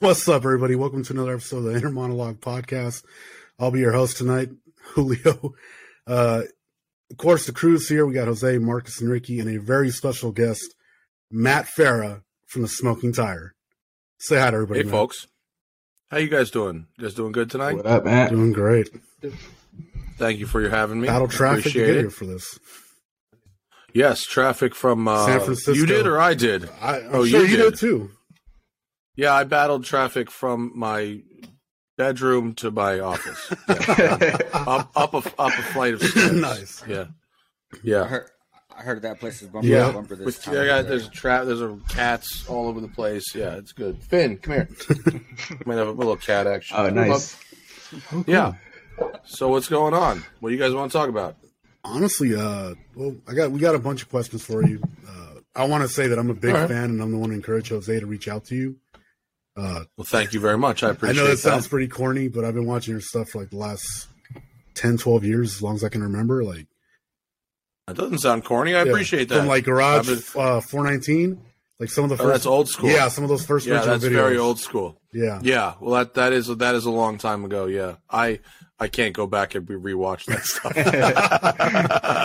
What's up, everybody? Welcome to another episode of the Inner Monologue Podcast. I'll be your host tonight, Julio. Uh, of course, the crew's here. We got Jose, Marcus, and Ricky, and a very special guest, Matt Farah from the Smoking Tire. Say hi to everybody. Hey, Matt. folks. How you guys doing? You guys doing good tonight? What up, Matt? Doing great. Thank you for your having me. Battle traffic to Appreciate get here for this. Yes, traffic from uh, San Francisco. You did or I did? I, I'm Oh, sure you you did. did too. Yeah, I battled traffic from my bedroom to my office. Yeah. up up a up a flight of stairs. Nice. Yeah. I Yeah. heard, I heard that place is bumper Yeah. to bumper this With, time. I got, there's a trap. There's a cats all over the place. Yeah, it's good. Finn, come here. Might have a little cat action. Oh, nice. Yeah. So what's going on? What do you guys want to talk about? Honestly, uh, well, I got we got a bunch of questions for you. Uh, I want to say that I'm a big All right. fan, and I'm the one to encourage Jose to reach out to you. Uh, Well, thank you very much. I appreciate. It. I know that that. sounds pretty corny, but I've been watching your stuff for like the last 10, 12 years, as long as I can remember. Like, That doesn't sound corny. I yeah, appreciate that. From like Garage been- uh, 419, like some of the Oh, first. that's old school. Yeah, some of those first yeah, that's videos. very old school. Yeah. Yeah, well, that that is that is a long time ago. Yeah, I I can't go back and re- rewatch that stuff.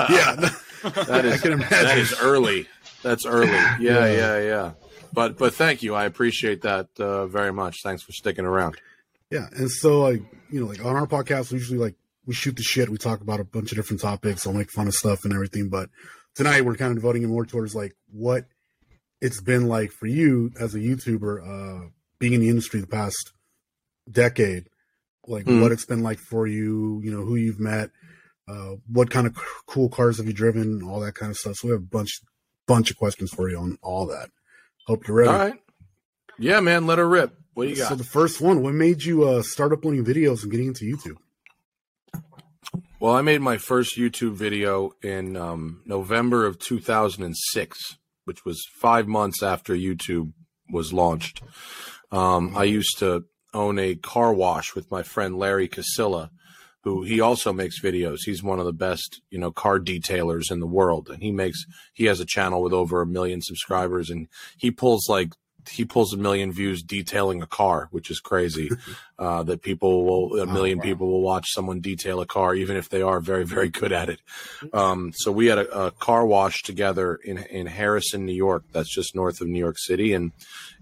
Yeah. that is I can imagine. that is early. That's early. Yeah. yeah, yeah. But but thank you. I appreciate that uh, very much. Thanks for sticking around. Yeah, and so like you know, like on our podcast, we usually like we shoot the shit. We talk about a bunch of different topics. I'll make fun of stuff and everything. But tonight we're kind of devoting it more towards like what it's been like for you as a YouTuber, uh, being in the industry the past decade. Like Mhm. what it's been like for you. You know who you've met. Uh, what kind of c- cool cars have you driven? All that kind of stuff. So we have a bunch bunch of questions for you on all that. Hope you're ready. All right. Yeah, man. Let her rip. What do you got? So the first one, what made you uh, start uploading videos and getting into YouTube? Well, I made my first YouTube video in um, November of 2006, which was five months after YouTube was launched. Um, I used to own a car wash with my friend Larry Kosilla, who he also makes videos. He's one of the best, you know, car detailers in the world, and he makes he has a channel with over a million subscribers, and he pulls like he pulls a million views detailing a car, which is crazy. uh, that people will a million wow. people will watch someone detail a car, even if they are very very good at it. Um, so we had a, a car wash together in in Harrison, New York. That's just north of New York City, and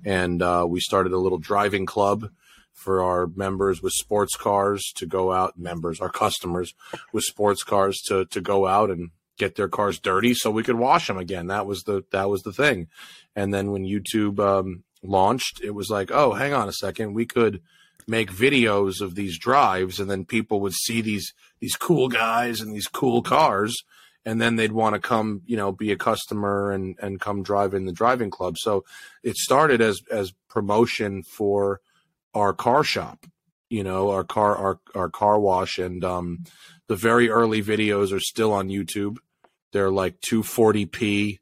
and uh, we started a little driving club for our members with sports cars to go out. Members, our customers with sports cars to to go out and get their cars dirty so we could wash them again. That was the that was the thing. And then when YouTube um, launched, it was like, oh, hang on a second, we could make videos of these drives, and then people would see these these cool guys and these cool cars, and then they'd want to come, you know, be a customer and and come drive in the driving club. So it started as as promotion for our car shop, you know, our car our our car wash, and um, the very early videos are still on YouTube. They're like 240p.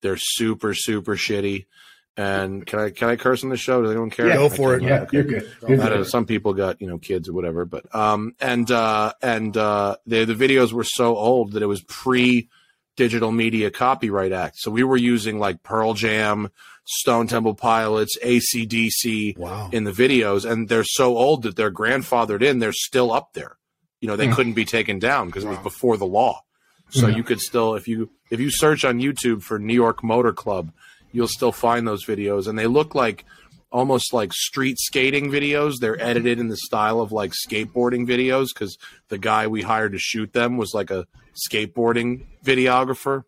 They're super super shitty. And can I can I curse on the show? Does anyone care? Yeah, go for it. Yeah, Okay. you're good. I don't know, some people got you know kids or whatever, but um and uh and uh the the videos were so old that it was pre Digital Media Copyright Act, so we were using like Pearl Jam, Stone Temple Pilots, ACDC Wow. in the videos, and they're so old that they're grandfathered in. They're still up there. You know, they Hmm. couldn't be taken down because it was before the law. So Yeah. you could still, if you if you search on YouTube for New York Motor Club, you'll still find those videos, and they look like almost like street skating videos. They're edited in the style of like skateboarding videos because the guy we hired to shoot them was like a skateboarding videographer,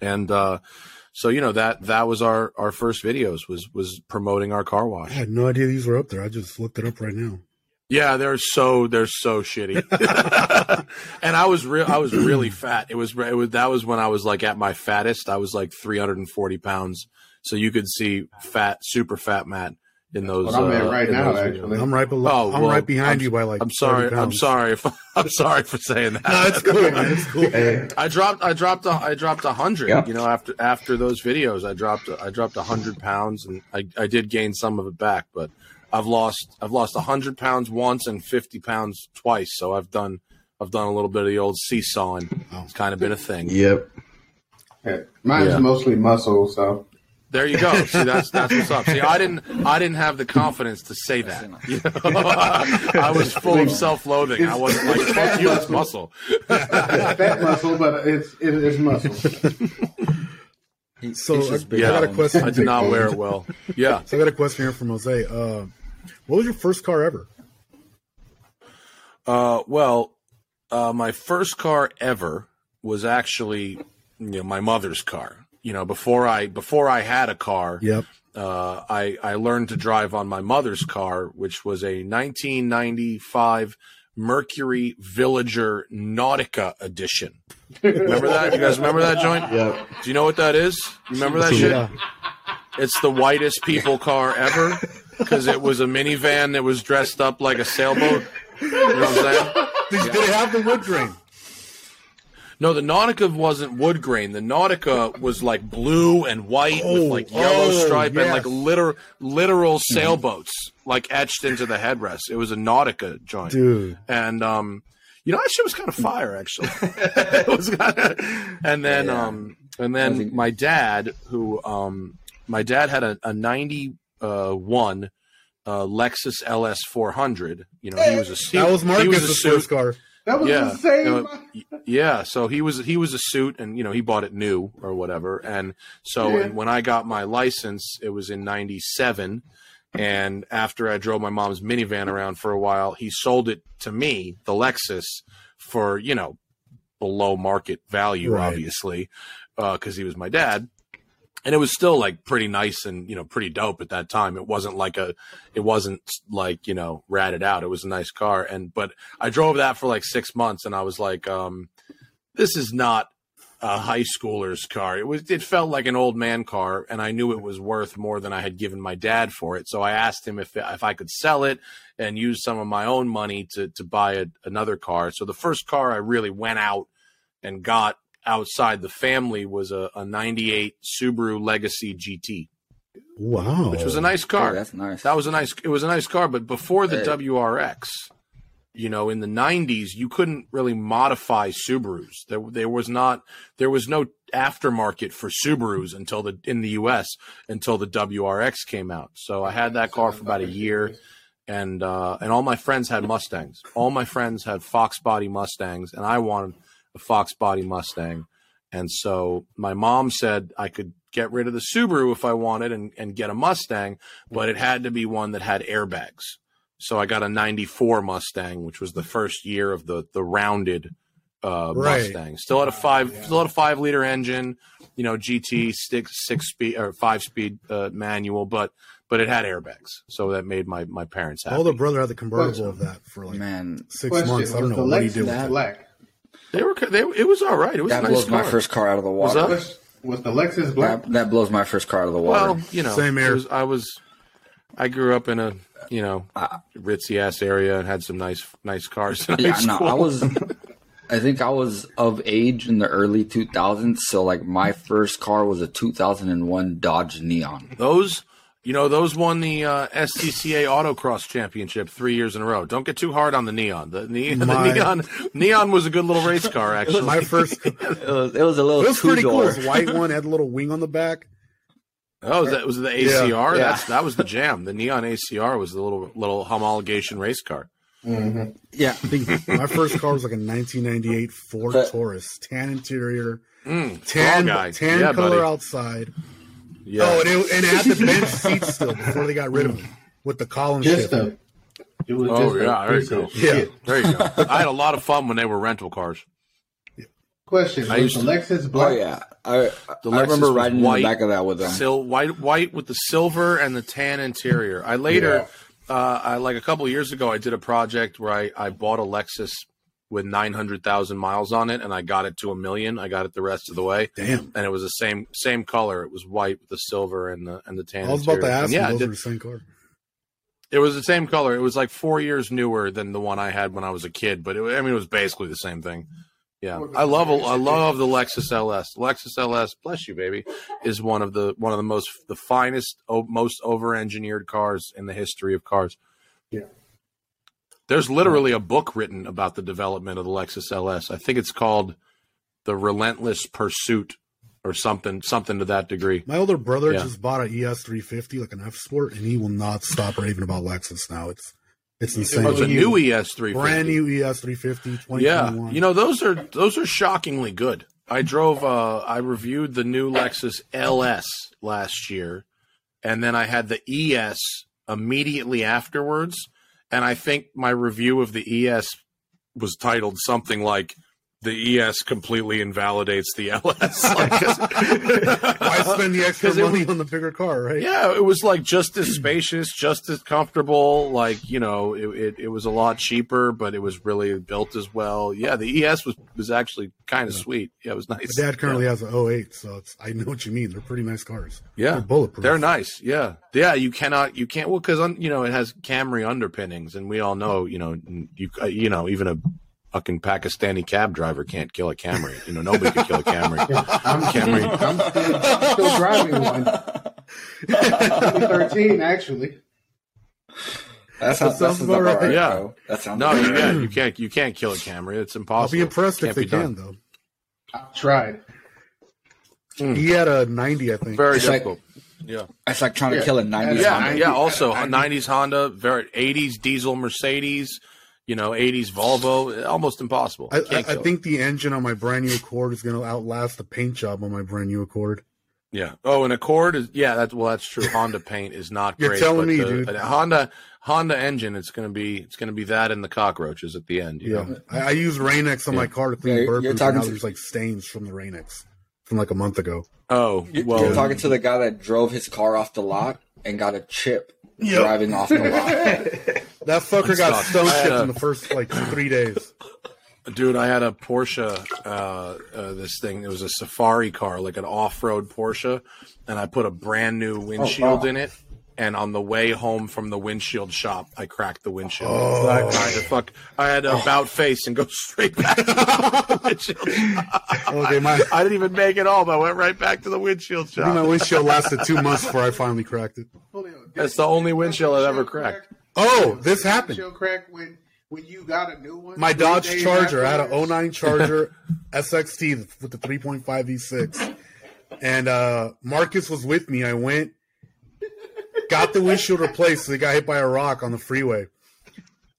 and uh, so you know that that was our our first videos was was promoting our car wash. I had no idea these were up there. I just looked it up right now. Yeah, they're so they're so shitty. and I was real I was really fat. It was it was that was when I was like at my fattest. I was like 340 pounds. So you could see fat, super fat Matt in those. What I'm at uh, right now, those videos. actually. I'm right below. Oh, I'm well, right behind I'm- you by like. I'm sorry. I'm sorry. If, I'm sorry for saying that. No, it's cool, man. It's cool. Hey, I dropped. I dropped. A, I dropped a hundred. Yeah. You know, after after those videos, I dropped. I dropped a hundred pounds, and I, I did gain some of it back. But I've lost. I've lost a hundred pounds once and fifty pounds twice. So I've done. I've done a little bit of the old seesawing. Oh. It's kind of been a thing. yep. Yeah. Mine's Yeah. mostly muscle, so There you go. See, that's that's what's up. See, I didn't I didn't have the confidence to say that. You know? I was full of self-loathing. I wasn't like, "Fuck you, it's muscle." It's fat muscle, but it's it is muscle. He- So he's I, just I got a question. I did not wear it well. Yeah. So I got a question here from Jose. Uh, what was your first car ever? Uh, well, uh, my first car ever was actually, you know, my mother's car. You know, before I before I had a car, Yep. uh, I I learned to drive on my mother's car, which was a 1995 Mercury Villager Nautica edition. Remember that? You guys remember that joint? Yep. Do you know what that is? Remember that shit? Yeah. It's the whitest people car ever because it was a minivan that was dressed up like a sailboat. You know what I'm saying? Did, did it have the wood grain? No, the Nautica wasn't wood grain. The Nautica was like blue and white Oh, with like yellow oh, stripe and like literal literal sailboats like etched into the headrest. It was a Nautica joint, Dude. and um, you know that shit was kind of fire actually. it was kinda, and then Yeah. um, and then my dad, who um, my dad had a, a ninety uh. Uh, Lexus LS 400. You know, he was a suit. That was he Marcus's first car. That was yeah, the same. you know, yeah. So he was he was a suit, and you know he bought it new or whatever. And so Yeah. and when I got my license, it was in '97. And after I drove my mom's minivan around for a while, he sold it to me, the Lexus, for you know below market value, Right. obviously, uh, because he was my dad. And it was still like pretty nice and you know pretty dope at that time. It wasn't like a, it wasn't like you know ratted out. It was a nice car. And but I drove that for like six months, and I was like, um, this is not a high schooler's car. It was. It felt like an old man car, and I knew it was worth more than I had given my dad for it. So I asked him if if I could sell it and use some of my own money to to buy a, another car. So the first car I really went out and got outside the family was a, a 98 Subaru Legacy GT, Wow. which was a nice Oh, car. that's nice. That was a nice. It was a nice car, but before the Hey. WRX, you know, in the '90s, you couldn't really modify Subarus. There, there was not. There was no aftermarket for Subarus until the in the U.S. until the WRX came out. So I had that car for about a year, and uh, and all my friends had Mustangs. All my friends had Fox body Mustangs, and I wanted a Fox body Mustang. And so my mom said I could get rid of the Subaru if I wanted and, and get a Mustang, but it had to be one that had airbags. So I got a 94 Mustang, which was the first year of the, the rounded uh, Right. Mustang. Still had a five, still had a five liter engine, you know, GT six, six speed or five speed uh, manual, but, but it had airbags. So that made my, my parents happy. My older brother had the convertible of that for like Man, six Question: months. I don't know what he did with it. black? They were, they, it was all right. It was that a nice blows my first car out of the water. up? Was, was the Lexus black? That, that blows my first car out of the water. Well, you know, Same it here. was- I was, I grew up in a, you know, ritzy ass area and had some nice, nice cars. in yeah, no. I was. I think I was of age in the early 2000s. So, like, my first car was a 2001 Dodge Neon. Those, you know, those won the uh, SCCA Autocross Championship three years in a row. Don't get too hard on the neon. The, ne- the My- neon, neon was a good little race car, actually. My first, it It was, it was a little It was pretty cool. door. It was white one, had a little wing on the back. oh, was that was the ACR? Yeah. That's that was the jam. The neon ACR was the little little homologation race car. Yeah, I think my first car was like a 1998 Ford But- Taurus, tan interior, Mm, tan guy. tan yeah, color buddy. outside. Yeah. Oh, and it, and it had the bench seats still before they got rid of them with the column Just shift. a. It was Oh, just yeah, there you go. of Yeah. shit. there you go. I had a lot of fun when they were rental cars. Question: I Was used the to- Lexus Oh yeah, I, The I Lexus remember was riding in the back of that with them. Sil- white, white with the silver and the tan interior. I later, uh, I, like a couple of years ago, I did a project where I, I bought a Lexus with 900,000 miles on it and I got it to a million. I got it the rest of the way. Damn. And it was the same, same color. It was white with the silver and the, and the tan. I was about to ask yeah, it, those did- were the same car. it was the same color. It was like four years newer than the one I had when I was a kid, but it, I mean, it was basically the same thing. Yeah, I love I love the Lexus LS. Lexus LS, bless you, baby, is one of the one of the most the finest, most over engineered cars in the history of cars. There's literally a book written about the development of the Lexus LS. I think it's called "The Relentless Pursuit or something something to that degree. My older brother Yeah. just bought an ES 350, like an F Sport, and he will not stop raving about Lexus now. It's it's insane. Oh, it's a new ES three Brand new ES 350, Yeah, you know those are those are shockingly good. I drove. Uh, I reviewed the new Lexus LS last year, and then I had the ES immediately afterwards. And I think my review of the ES was titled something like "The ES completely invalidates the LS." Like, 'cause- Why spend the extra 'Cause it money was- on the bigger car, right? Yeah, it was like just as spacious, just as comfortable. Like you know, it, it, it was a lot cheaper, but it was really built as well. Yeah, the ES was was actually kind of sweet. Yeah, it was nice. My dad currently has an 08, so it's, I know what you mean. They're pretty nice cars. yeah, They're bulletproof. They're nice. Yeah, yeah. You cannot, you can't. Well, because you know it has Camry underpinnings, and we all know, you know, you uh, you know, even a fucking Pakistani cab driver can't kill a Camry. You know, nobody could kill a Camry. I'm, Camry. I'm still, I'm still driving one. 2013, actually. That sounds, that sounds sounds about about right. right. Yeah. bro. That sounds No, you, right. yeah, you can't, you can't kill a Camry. It's impossible. I'll be impressed if they be done. can, though. I've tried. Hmm. He had a 90, I think. Very It's like- yeah. It's like trying to kill a 90s Yeah, Honda. yeah. Also, I- '90s Honda, very '80s diesel Mercedes, you know, '80s Volvo, almost impossible. I, I, I think the engine on my brand new Accord is going to outlast the paint job on my brand new Accord. Yeah. Oh, an Accord is yeah. That's well, that's true. Honda paint is not You're great. telling but me, the- dude. a Honda Honda engine, it's gonna be it's gonna be that and the cockroaches at the end. You Yeah, know? I, I use Rain-X on my car to clean Yeah, the you're talking and now to- there's like stains from the Rain-X from like a month ago. Oh You- well. You're talking to the guy that drove his car off the lot and got a chip Yep. driving off the lot. That fucker got sucks. stone I a- in the first like three days. Dude, I had a Porsche, uh, uh, this thing, it was a safari car, like an off road Porsche, and I put a brand new windshield wow. in it. And on the way home from the windshield shop, I cracked the windshield. Oh. I, I had to fuck, I had to about face and go straight back to the windshield. Okay, my I didn't even make it home. I went right back to the windshield I think my windshield lasted two months before I finally cracked it. That's the only windshield I've ever cracked. Oh, this happened. Windshield crack when when you got a new one. My Dodge Charger. I had an afterwards? 09 Charger SXT with the 3.5 V6. And uh, Marcus was with me. I went, got the windshield replaced. So he got hit by a rock on the freeway.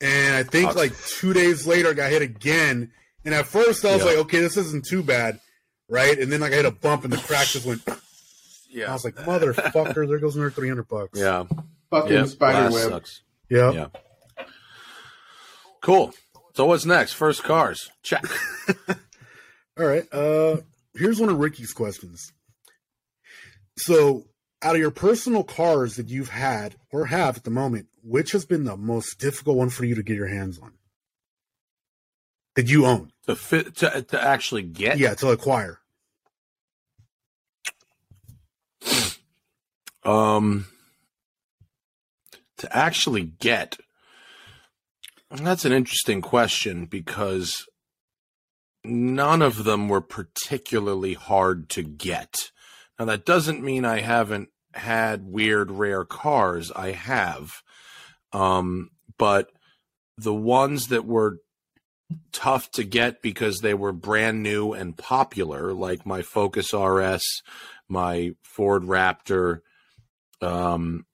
And I think like two days later, I got hit again. And at first, I was Yeah. like, okay, this isn't too bad. Right. And then like, I hit a bump and the crack just went. Yeah. I was like, motherfucker, there goes another 300 bucks. Yeah. fucking Yeah. spider Glass web. sucks. Yeah. Yeah. Cool. So what's next? First cars. Check. All right. Uh here's one of Ricky's questions. So, out of your personal cars that you've had or have at the moment, which has been the most difficult one for you to get your hands on? That you own? To fit to, to actually get. Yeah, to acquire. Um. To actually get. That's an interesting question because none of them were particularly hard to get. Now that doesn't mean I haven't had weird rare cars. I have. Um, but the ones that were tough to get because they were brand new and popular, like my Focus RS, my Ford Raptor, um,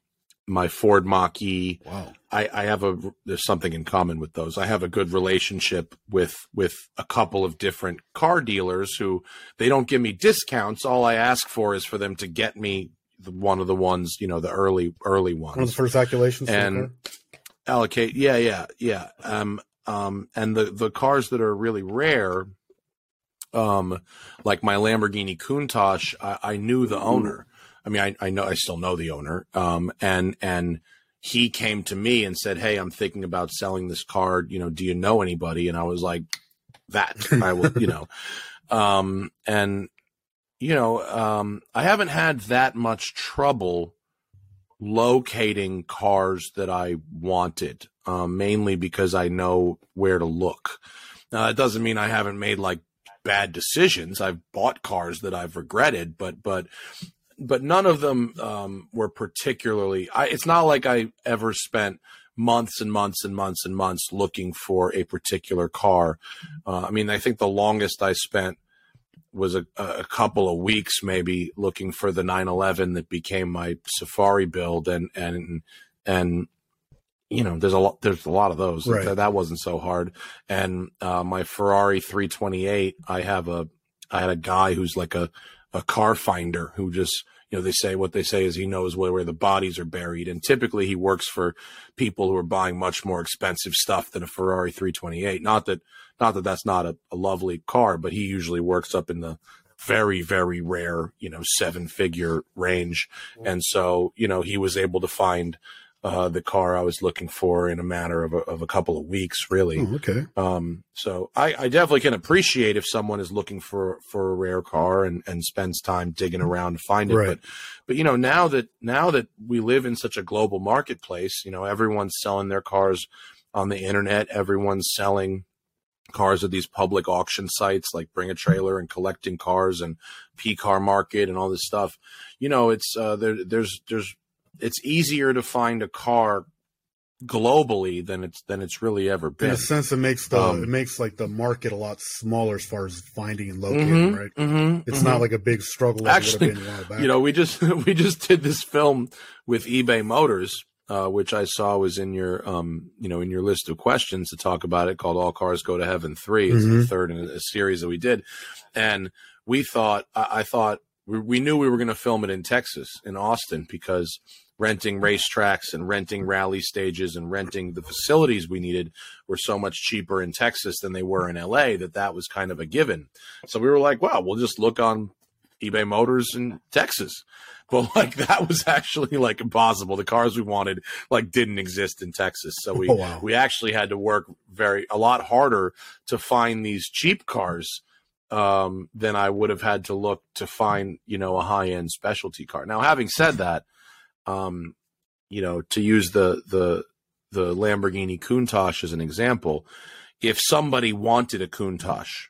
my Ford Mach E. Wow. I, I have a there's something in common with those. I have a good relationship with with a couple of different car dealers who they don't give me discounts. All I ask for is for them to get me the, one of the ones, you know, the early early ones One of the first calculations. and allocate yeah yeah yeah um um and the the cars that are really rare um like my lamborghini countach i, I knew the owner i mean I, I know i still know the owner um and and he came to me and said hey i'm thinking about selling this car you know do you know anybody and i was like that i will you know um and you know um i haven't had that much trouble locating cars that I wanted, um, mainly because I know where to look. Now, that doesn't mean I haven't made like bad decisions. I've bought cars that I've regretted, but but but none of them um, were particularly. I, it's not like I ever spent months and months and months and months looking for a particular car. Uh, I mean, I think the longest I spent was a, a couple of weeks maybe looking for the 911 that became my Safari build, and and and you know there's a lot there's a lot of those Right. that, that wasn't so hard and uh, my ferrari 328 i have a i had a guy who's like a a car finder who just you know they say what they say is he knows where, where the bodies are buried. And typically he works for people who are buying much more expensive stuff than a ferrari 328 not that not that that's not a, a lovely car but he usually works up in the very very rare you know seven figure range. And so you know he was able to find uh, the car I was looking for in a matter of a, of a couple of weeks, really. Oh, okay. Um, so I, I definitely can appreciate if someone is looking for for a rare car and, and spends time digging around to find it. Right. But but you know now that now that we live in such a global marketplace, you know everyone's selling their cars on the internet. Everyone's selling cars at these public auction sites like Bring a Trailer and collecting cars and PCARMARKET and all this stuff. You know, it's uh, there. There's there's it's easier to find a car globally than it's than it's really ever been. In a sense, it makes the Um, it makes like the market a lot smaller as far as finding and locating, Mhm, right? mhm, It's mhm. not like a big struggle Actually, it been a while back. you know we just we just did this film with ebay motors uh, which i saw was in your um you know in your list of questions to talk about it called all cars go to heaven 3 it's the Mhm. third in a, a series that we did and we thought i, I thought we, we knew we were going to film it in texas in austin because renting racetracks and renting rally stages and renting the facilities we needed were so much cheaper in texas than they were in la that that was kind of a given so we were like wow we'll just look on eBay Motors in Texas. But like that was actually like impossible. The cars we wanted like didn't exist in Texas. So we Oh, wow. we actually had to work very a lot harder to find these cheap cars um, than I would have had to look to find, you know, a high end specialty car. Now, having said that, um, you know, to use the the the Lamborghini Countach as an example, if somebody wanted a Countach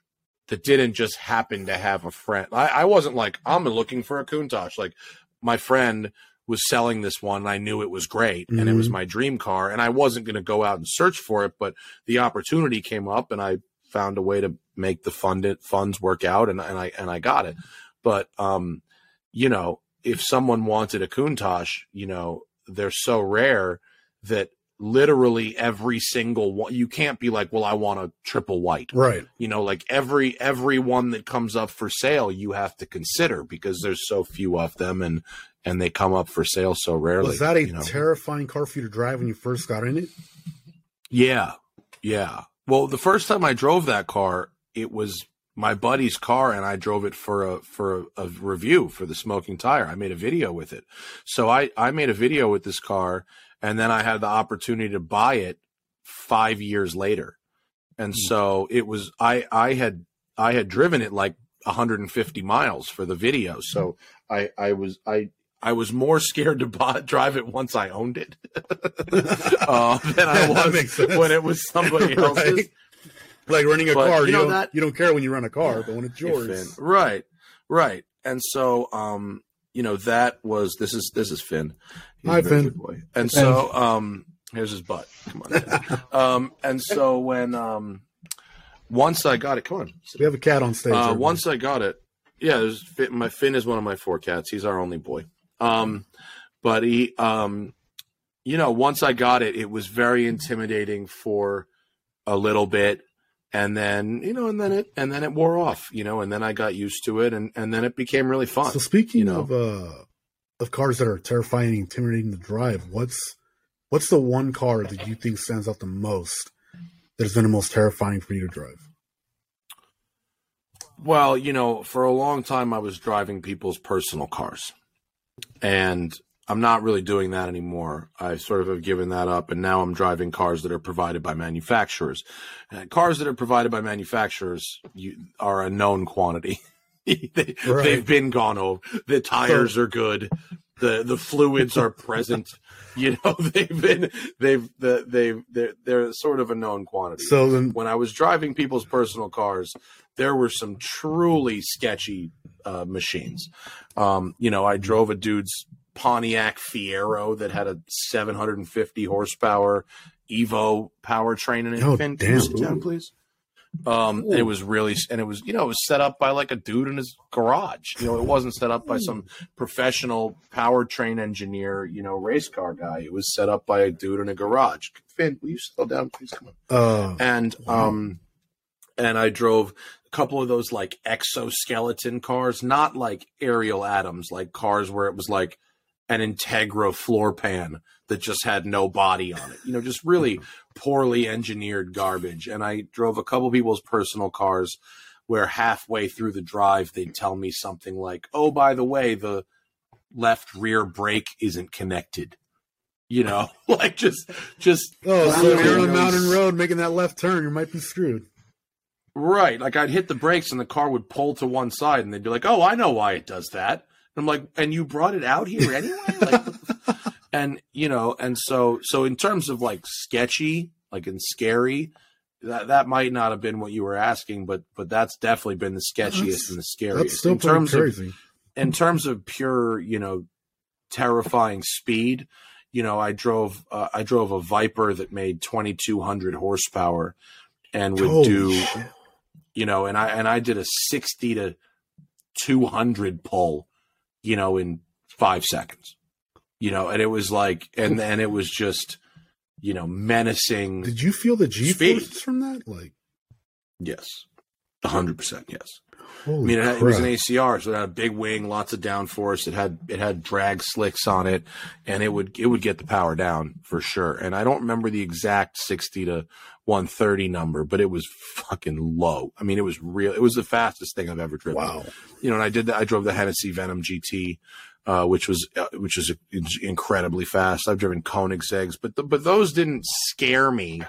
that didn't just happen to have a friend, I, I wasn't like I'm looking for a Countach. Like my friend was selling this one, and I knew it was great, and it was my dream car, and I wasn't going to go out and search for it, but the opportunity came up, and I found a way to make the fund funds work out, and, and I and I got it. But um, you know, if someone wanted a Countach, you know, they're so rare that literally every single one you can't be like well i want a triple white right. you know like every every one that comes up for sale you have to consider because there's so few of them and and they come up for sale so rarely Was that a you know? terrifying car for you to drive when you first got in it? yeah yeah well the first time i drove that car it was my buddy's car and i drove it for a for a, a review for the smoking tire. I made a video with it. So i i made a video with this car and then i had the opportunity to buy it five years later. And so it was i i had i had driven it like 150 miles for the video. So i i was i I was more scared to buy, drive it once I owned it uh, than I was when it was somebody else's. Right? Like running a But, car, you you, know don't, that- you don't care when you run a car, but when it's Finn. yours, Right, right. And so, um, you know, that was this is this is Finn. He's Hi, Finn. boy. And so, um, here's his butt. Come on. Um, and so when um, once I got it, come on. we have a cat on stage. Uh, once I got it, yeah, there's Finn, my Finn is one of my four cats. He's our only boy. Um, but he, um, you know, once I got it, it was very intimidating for a little bit, and then you know, and then it and then it wore off, you know, and then I got used to it, and and then it became really fun. So speaking you know. of uh of cars that are terrifying and intimidating to drive, what's what's the one car that you think stands out the most that has been the most terrifying for you to drive? Well, you know, for a long time I was driving people's personal cars. And I'm not really doing that anymore. I sort of have given that up and now I'm driving cars that are provided by manufacturers. And cars that are provided by manufacturers you, are a known quantity. they, Right. They've been gone over. The tires are good. The the fluids are present. You know, they've been they've the, they've they're, they're sort of a known quantity So then when I was driving people's personal cars, there were some truly sketchy uh, machines. Um, you know, I drove a dude's Pontiac Fiero that had a 750 horsepower Evo powertrain in it. Oh, Finn, can you damn. sit down, please? Um, it was really, and it was, you know, it was set up by like a dude in his garage. You know, it wasn't set up by some professional powertrain engineer, you know, race car guy. It was set up by a dude in a garage. Finn, will you slow down, please? Come on. Uh, And, um, and I drove a couple of those like exoskeleton cars, not like Ariel Atoms, like cars where it was like an Integra floor pan that just had no body on it. You know, just really mm-hmm. poorly engineered garbage. And I drove a couple people's personal cars where halfway through the drive they'd tell me something like, "Oh, by the way, the left rear brake isn't connected." You know, like just just oh, so if you're on a mountain road making that left turn, you might be screwed. Right. Like I'd hit the brakes and the car would pull to one side and they'd be like, Oh, I know why it does that. I'm like, and you brought it out here anyway? like, and you know, and so so in terms of like sketchy, like and scary, that that might not have been what you were asking, but but that's definitely been the sketchiest and the That's scariest. still in pretty terms of crazy. in terms of pure, you know, terrifying speed, you know, I drove uh, I drove a Viper that made 2200 horsepower and would Holy do shit. you know, and I and I did a 60 to 200 pull, you know, in 5 seconds. You know, and it was like and and it was just you know, menacing. Did you feel the G forces from that? Like, Yes. 100% yes. I mean, it, had, it was an. ACR, so it had a big wing, lots of downforce. It had it had drag slicks on it, and it would it would get the power down for sure. And I don't remember the exact sixty to one thirty number, but it was fucking low. I mean, it was real. It was the fastest thing I've ever driven. Wow. You know, and I did that. I drove the Hennessy Venom GT, uh, which was uh, which is incredibly fast. I've driven Koenigsegg's, but the, but those didn't scare me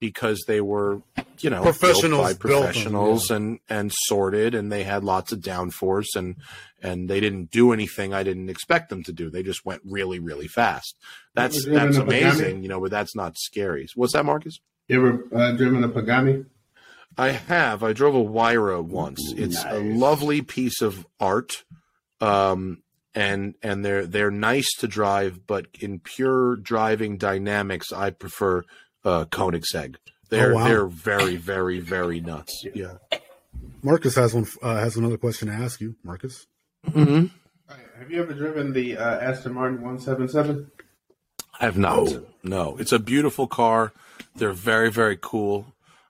because they were you know Professionals built them, professionals and and sorted and they had lots of downforce and and they didn't do anything I didn't expect them to do. They just went really really fast. That's Was it in that's amazing, you know, but that's not scary. What's that, Marcus? You ever uh, driven a Pagani? I have. I drove a Huayra once. It's a lovely piece of art. Um and and they're they're nice to drive, but in pure driving dynamics, I prefer uh Koenigsegg. They're Oh, wow. they're very very very nuts. Yeah. Marcus has one. Uh, has another question to ask you, Marcus. Mm-hmm. Have you ever driven the uh, Aston Martin 177? I have not. Oh. No, it's a beautiful car. They're very, very cool.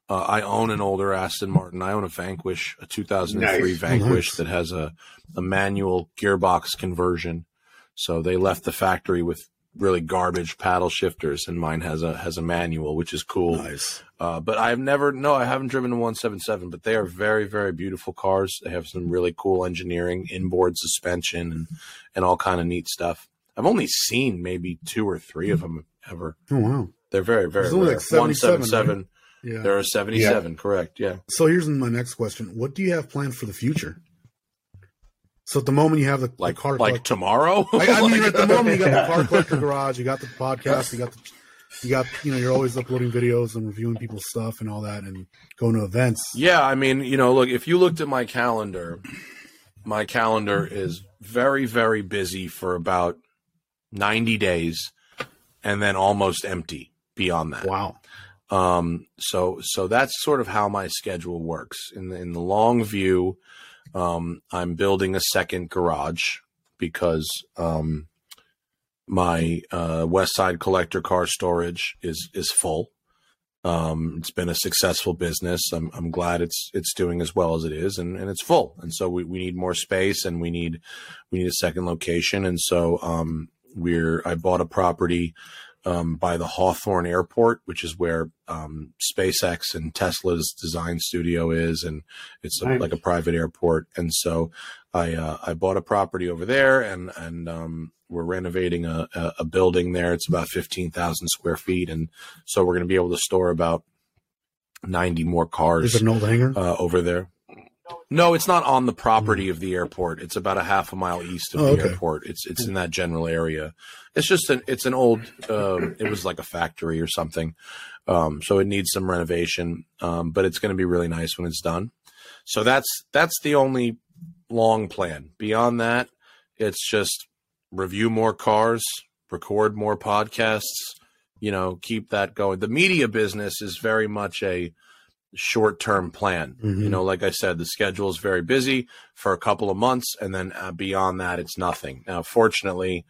Uh, I own an older Aston Martin. I own a Vanquish, a 2003 Nice. Vanquish Nice. that has a, a manual gearbox conversion. So they left the factory with really garbage paddle shifters, and mine has a has a manual, which is cool. Nice. Uh, but I've never, no, I haven't driven a 177, but they are very, very beautiful cars. They have some really cool engineering, inboard suspension, and, and all kind of neat stuff. I've only seen maybe two or three of them ever. Oh wow. They're very, very rare. like 77, 177. Yeah. There are 77, correct. Yeah. So here's my next question: What do you have planned for the future? So at the moment you have the, the Like, car like tomorrow? I, I mean, at the moment you got the car collector garage, you got the podcast, you got the, you got you know you're always uploading videos and reviewing people's stuff and all that, and going to events. Yeah, I mean, you know, look, if you looked at my calendar, my calendar is very, very busy for about 90 days and then almost empty beyond that. Wow. Um, so, so that's sort of how my schedule works. In the, in the long view, um, I'm building a second garage because, um, my, uh, West Side collector car storage is, is full. Um, it's been a successful business. I'm, I'm glad it's, it's doing as well as it is and, and it's full. And so we, we need more space and we need, we need a second location. And so, um, we're, I bought a property, um, by the Hawthorne Airport, which is where um, SpaceX and Tesla's design studio is, and it's a, like a private airport. And so I uh, I bought a property over there, and and um, we're renovating a, a, a building there. It's about fifteen thousand square feet, and so we're going to be able to store about ninety more cars it an old hangar? uh, over there. No, it's not on the property of the airport. It's about a half a mile east of Oh, the okay. airport. It's it's in that general area. It's just an it's an old. Um, it was like a factory or something, um, so it needs some renovation. Um, but it's going to be really nice when it's done. So that's that's the only long plan. Beyond that, it's just review more cars, record more podcasts. You know, keep that going. The media business is very much a short term plan. Mhm. You know, like I said, the schedule is very busy for a couple of months, and then uh, beyond that, it's nothing. Now, fortunately,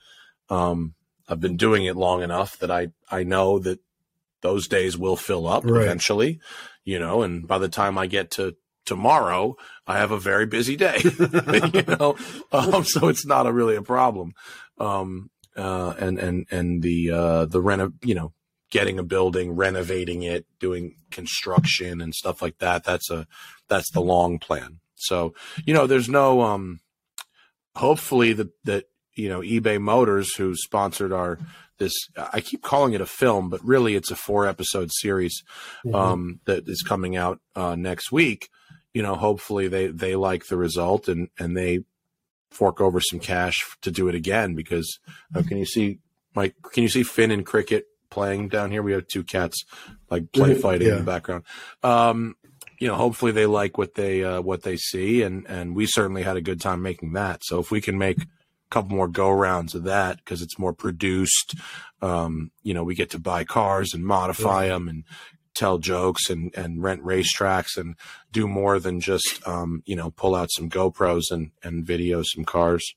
um, I've been doing it long enough that I I know that those days will fill up Right. eventually. You know, and by the time I get to tomorrow, I have a very busy day. you know, um, so it's not a really a problem. Um, uh, and and and the uh, the reno, you know, getting a building, renovating it, doing construction and stuff like that. That's a that's the long plan. So you know, there's no um. Hopefully, the that you know eBay Motors, who sponsored our this, I keep calling it a film, but really it's a four episode series um, that is coming out uh, next week. You know, hopefully they they like the result and and they fork over some cash to do it again because uh, can you see Mike? Can you see Finn and Cricket playing down here? We have two cats like play fighting in the background. Um, you know, hopefully they like what they uh, what they see, and and we certainly had a good time making that. So if we can make a couple more go rounds of that because it's more produced, um, you know, we get to buy cars and modify them and tell jokes and and rent racetracks and do more than just um, you know pull out some GoPros and and video some cars,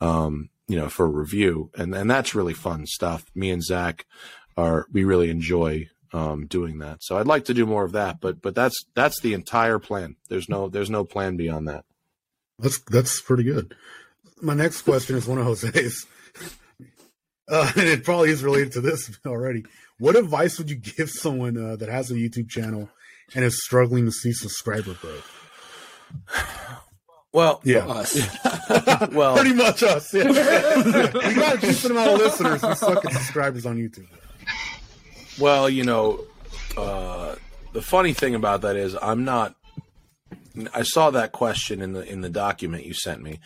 um, you know, for review, and and that's really fun stuff. Me and Zach are we really enjoy um, doing that. So I'd like to do more of that, but but that's that's the entire plan. There's no there's no plan beyond that. That's that's pretty good. My next question is one of Jose's, uh, and it probably is related to this already. What advice would you give someone uh, that has a YouTube channel and is struggling to see subscriber growth? Well, Yeah, Us. well, pretty much us. Yeah. we got a decent amount of listeners. We suck at subscribers on YouTube. Well, you know, uh, the funny thing about that is I'm not. I saw that question in the in the document you sent me.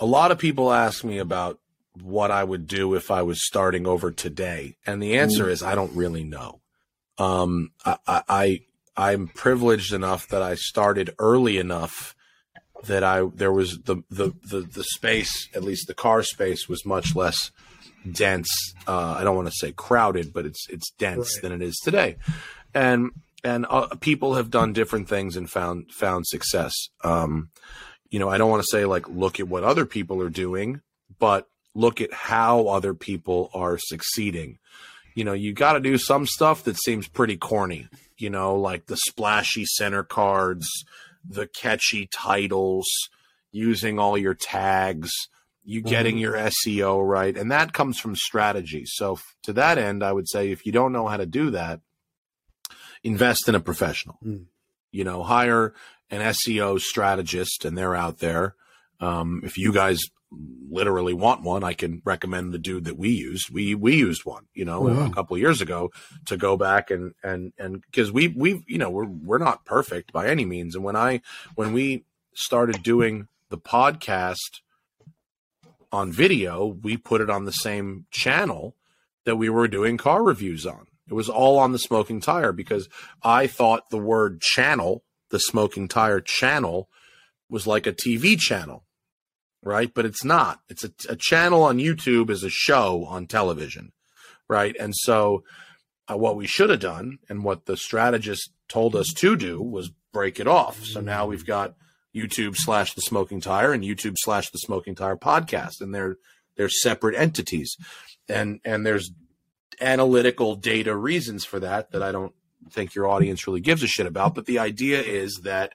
A lot of people ask me about what I would do if I was starting over today, and the answer is I don't really know. Um, I, I, I I'm privileged enough that I started early enough that I there was the the the, the space, at least the car space, was much less dense. Uh, I don't want to say crowded, but it's it's dense Right. than it is today, and and uh, people have done different things and found found success. Um, you know, I don't want to say like look at what other people are doing, but look at how other people are succeeding. You know, you got to do some stuff that seems pretty corny. You know, like the splashy center cards, the catchy titles, using all your tags, you getting your SEO right, and that comes from strategy. So to that end, I would say if you don't know how to do that, invest in a professional. Mm. You know, hire an SEO strategist, and they're out there. Um, if you guys literally want one, I can recommend the dude that we used. We we used one, you know, Oh, wow. a couple of years ago to go back and and and because we we you know we're we're not perfect by any means. And when I when we started doing the podcast on video, we put it on the same channel that we were doing car reviews on. It was all on the smoking tire because I thought the word channel, the smoking tire channel, was like a TV channel, right? But it's not. It's a, a channel on YouTube is a show on television, right? And so, uh, what we should have done and what the strategist told us to do was break it off. So now we've got YouTube slash the smoking tire and YouTube slash the smoking tire podcast, and they're they're separate entities, and and there's analytical data reasons for that that I don't think your audience really gives a shit about. But the idea is that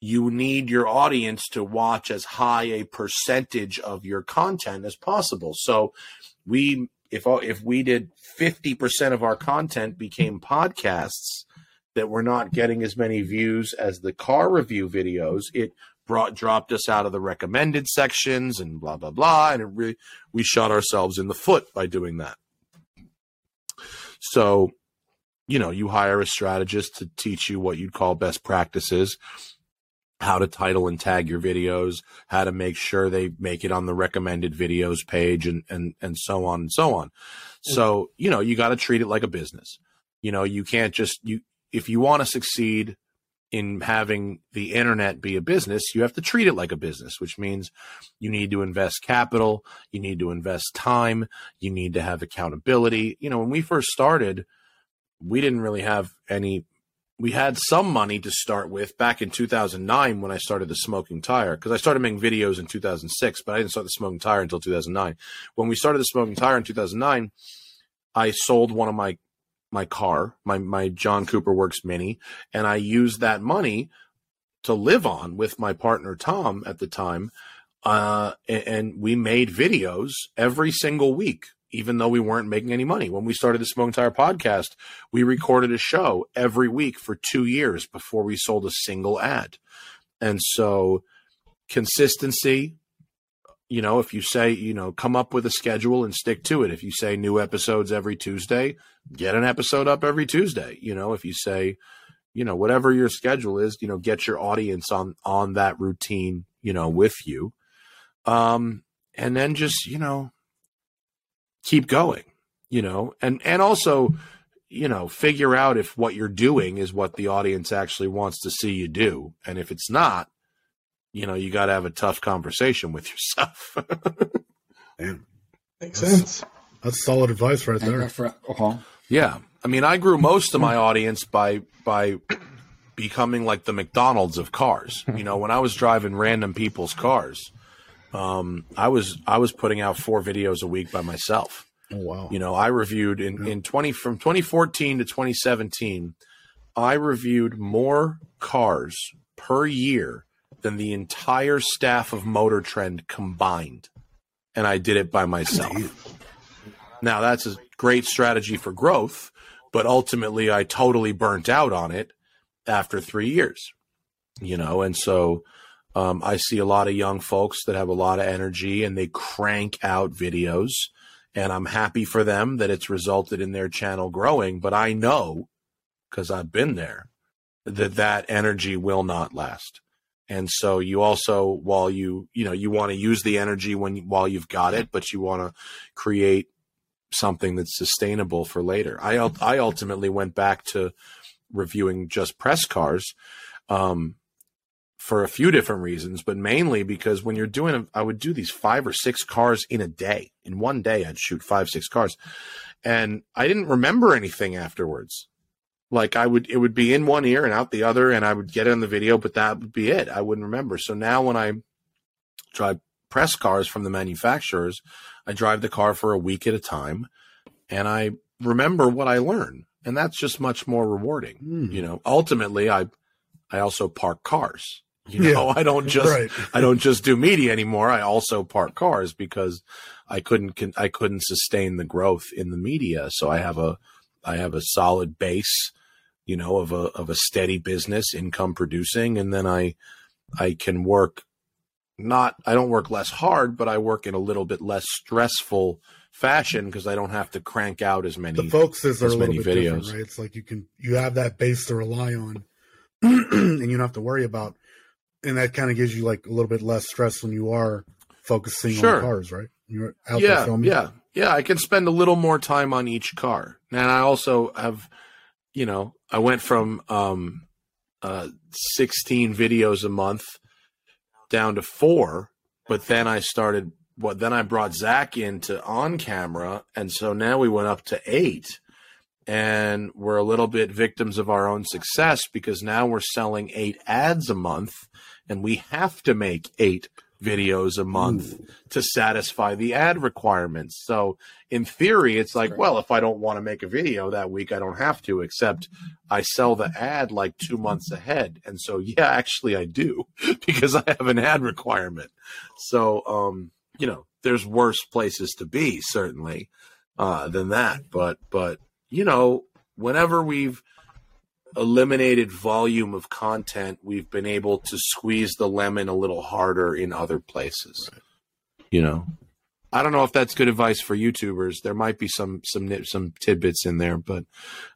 you need your audience to watch as high a percentage of your content as possible. So we if if we did 50% of our content became podcasts that we're not getting as many views as the car review videos, it brought dropped us out of the recommended sections and blah blah blah and it really we shot ourselves in the foot by doing that. So, you know, you hire a strategist to teach you what you'd call best practices, how to title and tag your videos, how to make sure they make it on the recommended videos page and and and so on and so on. Mm. So, you know, you got to treat it like a business. You know, you can't just you if you want to succeed in having the internet be a business, you have to treat it like a business, which means you need to invest capital, you need to invest time, you need to have accountability. You know, when we first started, we didn't really have any we had some money to start with back in 2009 when I started the smoking tire because I started making videos in 2006, but I didn't start the smoking tire until 2009. When we started the smoking tire in 2009, I sold one of my my car, my my John Cooper Works Mini, and I used that money to live on with my partner Tom at the time. Uh, and, and we made videos every single week even though we weren't making any money. When we started the Smoking Tire podcast, we recorded a show every week for two years before we sold a single ad. And so consistency, you know, if you say, you know, come up with a schedule and stick to it. If you say new episodes every Tuesday, get an episode up every Tuesday. You know, if you say, you know, whatever your schedule is, you know, get your audience on on that routine, you know, with you. Um, and then just, you know, keep going, you know, and and also, you know, figure out if what you're doing is what the audience actually wants to see you do, and if it's not, you know, you got to have a tough conversation with yourself. Damn. Makes That's- sense. That's solid advice right there. for- uh-huh. yeah, I mean, I grew most of my audience by by becoming like the McDonald's of cars. You know, when I was driving random people's cars, um, I was I was putting out four videos a week by myself. Oh wow. You know, I reviewed in, in 20 from 2014 to 2017, I reviewed more cars per year than the entire staff of Motor Trend combined. And I did it by myself. Now, that's a great strategy for growth, but ultimately I totally burnt out on it after three years. You know, and so um, I see a lot of young folks that have a lot of energy and they crank out videos and I'm happy for them that it's resulted in their channel growing. But I know, because I've been there, that that energy will not last. And so you also, while you you know you want to use the energy when while you've got it, but you want to create something that's sustainable for later. I I ultimately went back to reviewing just press cars. Um, for a few different reasons, but mainly because when you're doing, I would do these five or six cars in a day. In one day, I'd shoot five, six cars, and I didn't remember anything afterwards. Like I would, it would be in one ear and out the other, and I would get it on the video, but that would be it. I wouldn't remember. So now when I drive press cars from the manufacturers, I drive the car for a week at a time, and I remember what I learned, and that's just much more rewarding. Hmm. You know, ultimately, I I also park cars. You Yeah. know, I don't just right. I don't just do media anymore. I also park cars because I couldn't I couldn't sustain the growth in the media. So I have a I have a solid base, you know, of a of a steady business, income producing, and then I I can work not I don't work less hard, but I work in a little bit less stressful fashion because I don't have to crank out as many. the focuses are as a little many bit different, videos. right? It's like you can you have that base to rely on, and you don't have to worry about, and that kind of gives you like a little bit less stress when you are focusing Sure. on cars, right? You're out there yeah, filming. yeah, yeah. I can spend a little more time on each car, and I also have, you know, I went from um, uh, sixteen videos a month down to four, but then I started. What then? I brought Zach into on camera, and so now we went up to eight, and we're a little bit victims of our own success because now we're selling eight ads a month, and we have to make eight videos a month to satisfy the ad requirements. So in theory, it's like, well, if I don't want to make a video that week, I don't have to, except I sell the ad like two months ahead. And so, yeah, actually I do because I have an ad requirement. So, um, you know, there's worse places to be certainly, uh, than that. But, but, you know, whenever we've eliminated volume of content, we've been able to squeeze the lemon a little harder in other places. You know, I don't know if that's good advice for YouTubers. There might be some some nit- some tidbits in there, but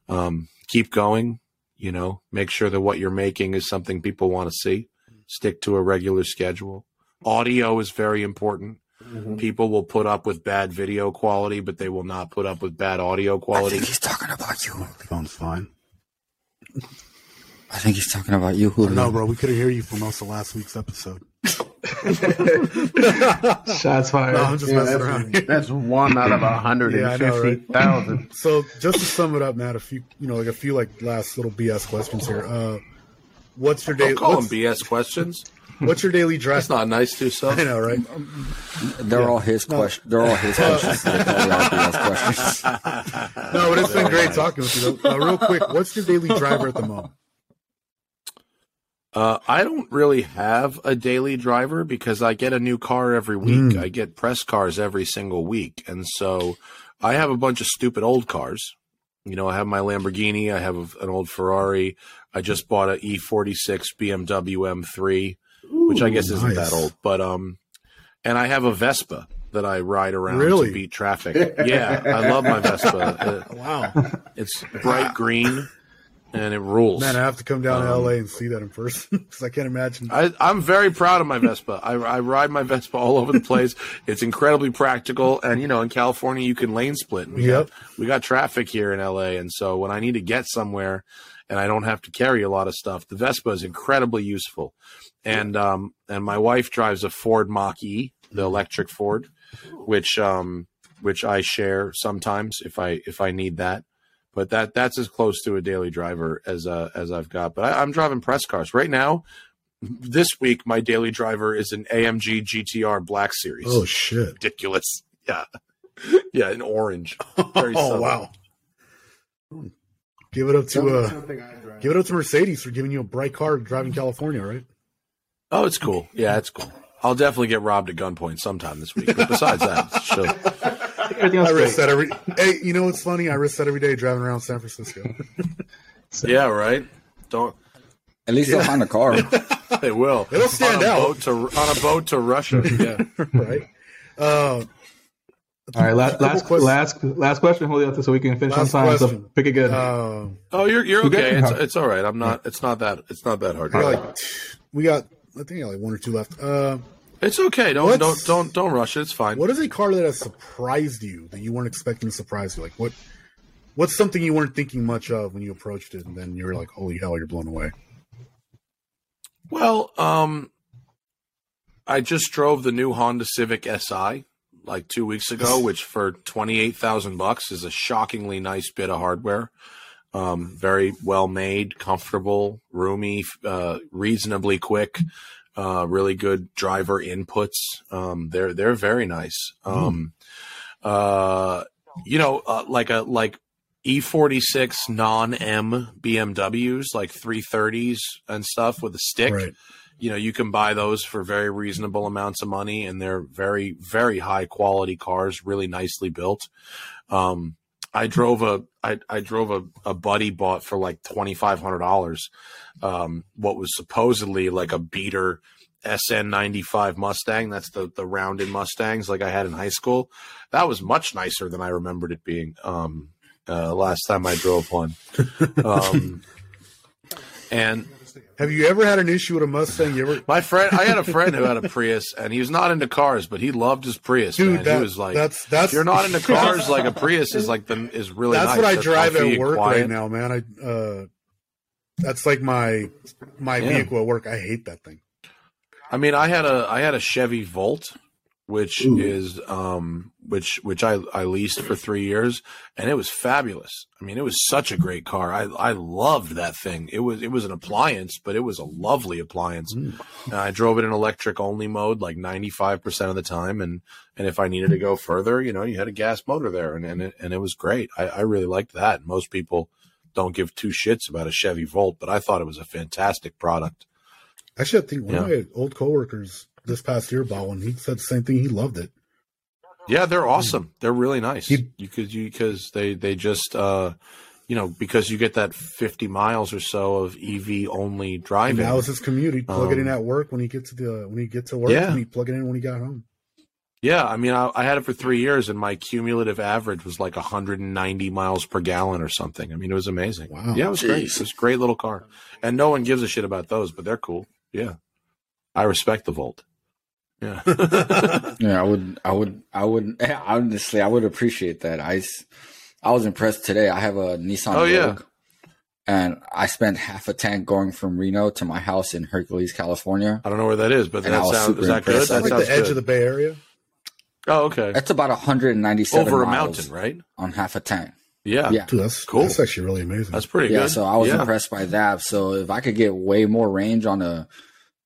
um, keep going. You know, make sure that what you're making is something people want to see. Stick to a regular schedule. Audio is very important. Mhm. People will put up with bad video quality, but they will not put up with bad audio I quality. think he's talking about you. Phone's fine. I think he's talking about you, Julio. No, bro, we couldn't hear you for most of last week's episode. Shots fired. No, I'm just Yeah, messing around. that's, that's one out of a hundred Yeah, I and know, right? So just to sum it up, Matt, a few you know, like a few like last little BS questions here. Uh what's your Don't daily call them BS questions. What's your daily dress? That's not nice to yourself. I know, right? They're all his questions. They're all his questions. They're probably all BS questions. No, but it's been great talking with you. though. Uh, real quick, what's your daily driver at the moment? Uh, I don't really have a daily driver because I get a new car every week. Mm. I get press cars every single week. And so I have a bunch of stupid old cars. You know, I have my Lamborghini, I have an old Ferrari. I just bought a E E46 BMW M3, which I guess isn't nice. that old, but um and I have a Vespa that I ride around Really? to beat traffic. Yeah, I love my Vespa. Wow. It's bright green and it rules. Man, I have to come down to Um, LA and see that in person because I can't imagine. I, I'm very proud of my Vespa. I, I ride my Vespa all over the place. It's incredibly practical, and you know, in California, you can lane split. We Yep. got, we got traffic here in LA, and so when I need to get somewhere, and I don't have to carry a lot of stuff, the Vespa is incredibly useful. And um, and my wife drives a Ford Mach E, the electric Ford, which um, which I share sometimes if I if I need that. But that that's as close to a daily driver as uh, as I've got. But I, I'm driving press cars right now this week my daily driver is an AMG GTR Black Series. oh shit! ridiculous. Yeah. Yeah, in orange. Very Oh subtle. wow! Give it up to uh, give it up to Mercedes for giving you a bright car to drive in California, right? Oh, it's cool. Yeah, it's cool. I'll definitely get robbed at gunpoint sometime this week. But besides that, it's chill. I risk that every. Hey, you know what's funny? I risk that every day driving around San Francisco. Yeah, right. Don't At least they'll find a car. they will. It'll stand on a out. Boat to, on a boat to Russia. Yeah. right? Uh, All right, last last questions. last last question, Julio, so we can finish Last on time. question. So pick a good. uh, Oh, you're you're You okay. It's, it's all right. I'm not. It's not that. It's not that hard. we got like we got. I think I got like one or two left. Uh, It's okay. Don't don't don't don't rush it. It's fine. what is a car that has surprised you that you weren't expecting to surprise you? Like what? What's something you weren't thinking much of when you approached it, and then you were like, "Holy hell, you're blown away!" Well, um, I just drove the new Honda Civic Si like two weeks ago, which for twenty eight thousand bucks is a shockingly nice bit of hardware. Um, very well made, comfortable, roomy, uh, reasonably quick. Uh, really good driver inputs. Um, they're they're very nice. Um, uh, you know, uh, like a like E46 non M BMWs, like 330s and stuff with a stick. Right. You know, you can buy those for very reasonable amounts of money, and they're very, very high quality cars, really nicely built. Um, I drove a I, I drove a, a buddy bought for like twenty five hundred dollars. Um, what was supposedly like a beater SN ninety five Mustang. That's the the rounded Mustangs like I had in high school. That was much nicer than I remembered it being. Um, uh, last time I drove one. Um, and Have you ever had an issue with a Mustang? You ever, my friend, I had a friend who had a Prius, and he was not into cars, but he loved his Prius. dude? man. That, he was like, that's that's you're not into cars, like a Prius is like the is really. That's nice. what I They're drive at work quiet. right now, man. I uh, that's like my my Yeah. vehicle at work. I hate that thing. I mean, I had a I had a Chevy Volt, which is um which which I I leased for three years, and it was fabulous. I mean, it was such a great car. I I loved that thing. It was it was an appliance, but it was a lovely appliance. And I drove it in electric only mode like ninety five percent of the time, and and if I needed to go further, you know, you had a gas motor there, and and it, and it was great. I, I really liked that. Most people don't give two shits about a Chevy Volt, but I thought it was a fantastic product. Actually, I think one of my old coworkers this past year bought one. He said the same thing. He loved it. Yeah, they're awesome. They're really nice. He- you could you because they they just uh you know because you get that 50 miles or so of EV only And driving. that was his commute. He'd plug it in Um, at work when he gets to the when he gets to work, Yeah. and he'd plug it in when he got home. yeah, I mean I, I had it for three years and my cumulative average was like 190 miles per gallon or something. I mean it was amazing. Wow. Yeah, it was great. Jeez. It was a great little car, and no one gives a shit about those, but they're cool. Yeah, I respect the Volt. Yeah. Yeah, I would, I would, I would. Honestly, I would appreciate that. I, I was impressed today. I have a Nissan. Oh, yeah. And I spent half a tank going from Reno to my house in Hercules, California. I don't know where that is, but And that sounds is that good? impressed. That like the edge good. of the Bay Area. oh, okay. That's about 197 Over a miles mountain, right? on half a tank. Yeah. Yeah. Dude, that's Cool. That's actually really amazing. That's pretty good. Yeah, good. so I was yeah. impressed by that. So if I could get way more range on a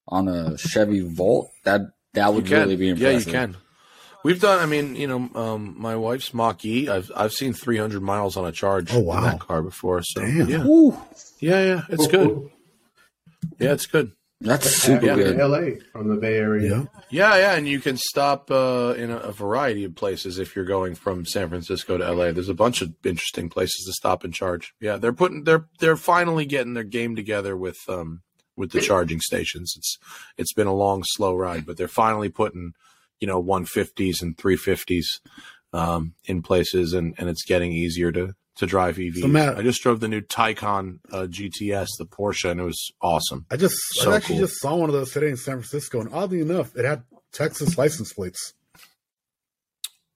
on a Chevy Volt, that that You would can. really be yeah, you can. We've done. I mean, you know, um, my wife's Mach E. I've I've seen 300 miles on a charge Oh, wow. in that car before. So Damn. yeah, Woo, yeah, yeah. It's good. Yeah, it's good. that's super Yeah. good. L.A. from the Bay Area. yeah. Yeah, yeah, and you can stop uh, in a, a variety of places if you're going from San Francisco to LA. There's a bunch of interesting places to stop and charge. Yeah, they're putting they're they're finally getting their game together with um with the charging stations. It's it's been a long slow ride, but they're finally putting you know 150s and 350s um, in places, and and it's getting easier to to drive EVs. So, Matt- I just drove the new Taycan uh, GTS, the Porsche, and it was awesome. I just So I actually cool. just saw one of those today in San Francisco, and oddly enough, it had Texas license plates.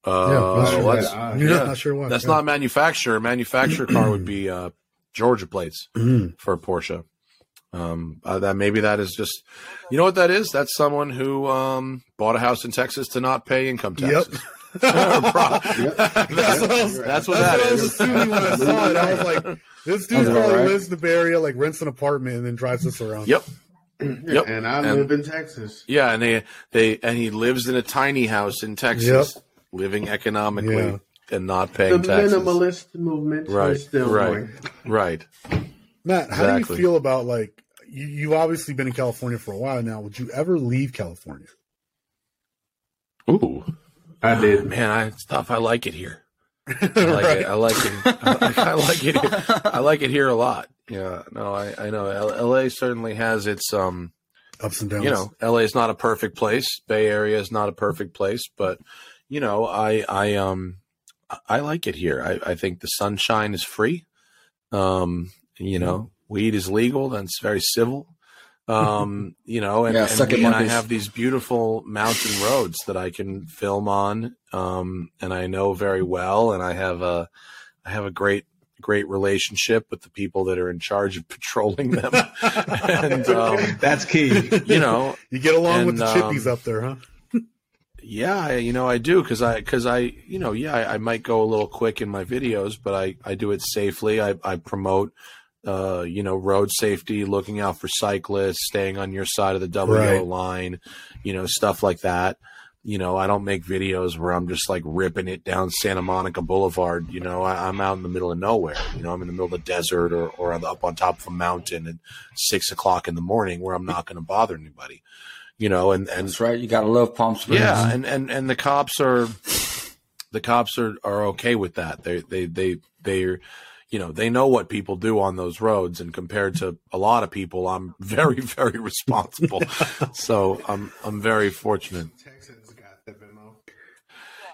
Uh, not sure well, that's- Uh, yeah. not, sure why. That's yeah. not manufacturer. Manufacturer car would be uh, Georgia plates Mhm. for a Porsche. Um, uh, that maybe that is just, you know what that is? That's someone who um, bought a house in Texas to not pay income Yep. taxes. Pro- that's, That's what I was, that's what that's that I was assuming when I saw it. I was like, this dude probably right. lives in the Bay Area, like rents an apartment and then drives us around. Yep. Yep. And I And- live in Texas. Yeah, and they they and he lives in a tiny house in Texas, living economically Yeah. and not The paying The minimalist movement Right, is still right. going. Right. Matt, how do you feel about like you, you've obviously been in California for a while now? Would you ever leave California? Ooh. I did. Man, I stuff. I like it here. I like it. I like it. I, I like it. Here. I like it here a lot. Yeah. No, I, I know. L- LA certainly has its um. Ups and downs. You know, LA is not a perfect place. Bay Area is not a perfect place, but you know, I I um I like it here. I, I think the sunshine is free. Um, you know, weed is legal. then it's very civil. Um, you know, and, Yeah, and, we- and I have these beautiful mountain roads that I can film on. Um, and I know very well, and I have a I have a great great relationship with the people that are in charge of patrolling them. and um, That's key. you know, you get along with the chippies um, up there, huh? yeah, I, you know, I do because I because I you know yeah I, I might go a little quick in my videos, but I I do it safely. I I promote. Uh, you know, road safety, looking out for cyclists, staying on your side of the WO Right. line, you know, stuff like that. You know, I don't make videos where I'm just like ripping it down Santa Monica Boulevard. You know, I, I'm out in the middle of nowhere. You know, I'm in the middle of the desert or, or up on top of a mountain at six o'clock in the morning where I'm not going to bother anybody. You know, and, and That's right. You gotta love Palm Springs. yeah, and, and and the cops are the cops are, are okay with that. They they they they're you know they know what people do on those roads, and compared to a lot of people, I'm very very responsible. so I'm I'm very fortunate. Texas got the memo.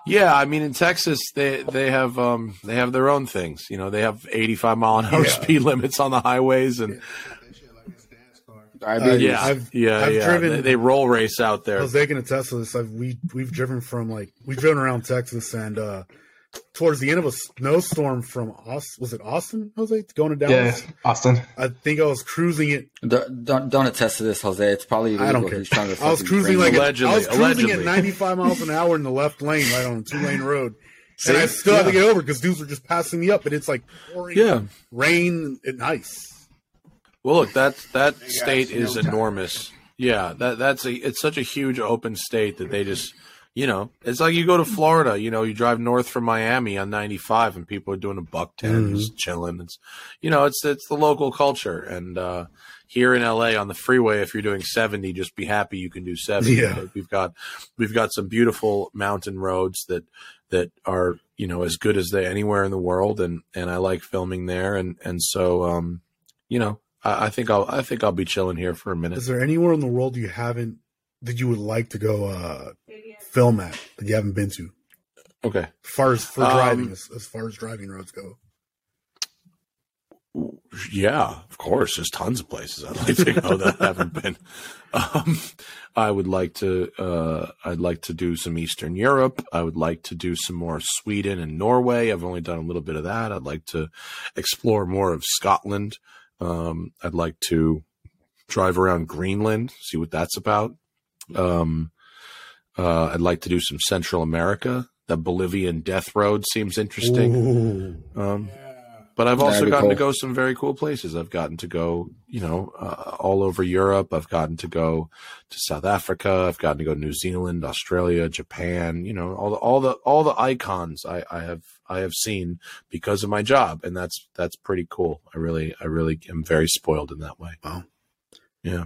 Yeah, I mean in Texas they they have um they have their own things. You know they have 85 mile an hour Yeah. speed limits on the highways, and That shit like his dad's car. Diabetes. yeah, I've- yeah, I've yeah. driven- they, they roll race out there. Jose can attest to this. I've, we we've driven from like we've driven around Texas and uh towards the end of a snowstorm from Austin. Was it Austin, Jose, going to yeah, Dallas? Austin. I think I was cruising it. Don't, don't don't attest to this, Jose. It's probably illegal. I don't care. He's trying to I was cruising like you- a- Allegedly, I was cruising allegedly. at 95 miles an hour in the left lane, right on a two lane road. See? And I still had to get over because dudes were just passing me up, and it's like pouring Yeah. rain and ice. Well, look, that that state is snow time. enormous. Yeah, that that's a it's such a huge open state that they just you know it's like you go to Florida. You know, you drive north from Miami on ninety five, and people are doing a buck 10 Mhm. just chilling. It's you know, it's it's the local culture, and uh, here in LA on the freeway, if you're doing seventy, just be happy you can do seventy. Yeah. We've got we've got some beautiful mountain roads that that are you know as good as they anywhere in the world, and and I like filming there, and and so um, you know. I, I think I'll I think I'll be chilling here for a minute. Is there anywhere in the world you haven't that you would like to go uh, film at that you haven't been to? Okay. As far as for Um, driving, as, as far as driving roads go. Yeah, of course. There's tons of places I'd like to go that haven't been. Um, I would like to. Uh, I'd like to do some Eastern Europe. I would like to do some more Sweden and Norway. I've only done a little bit of that. I'd like to explore more of Scotland. Um, I'd like to drive around Greenland, see what that's about. Um, uh, I'd like to do some Central America. The Bolivian death road seems interesting. Ooh. Um, but I've also That'd be gotten to go some very cool places. I've gotten to go, you know, uh, all over Europe. I've gotten to go to South Africa. I've gotten to go to New Zealand, Australia, Japan. You know, all the all the all the icons I, I have I have seen because of my job, and that's that's pretty cool. I really I really am very spoiled in that way. Wow. Yeah,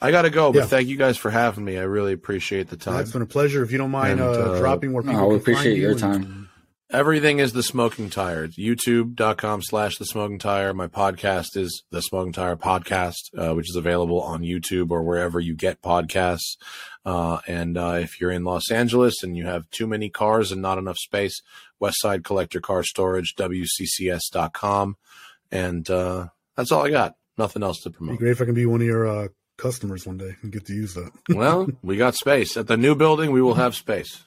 I got to go, but Yeah. thank you guys for having me. I really appreciate the time. It's been a pleasure. If you don't mind And, uh, uh, dropping where no, people we can find appreciate you your and- time. Everything is the smoking tire. It's youtube.com slash the smoking tire. My podcast is the smoking tire podcast, uh, which is available on YouTube or wherever you get podcasts. Uh, and, uh, if you're in Los Angeles and you have too many cars and not enough space, West Side Collector Car Storage, WCCS.com. And, uh, that's all I got. Nothing else to It'd be promote. great if I can be one of your uh, customers one day and get to use that. well, we got space at the new building. We will have space.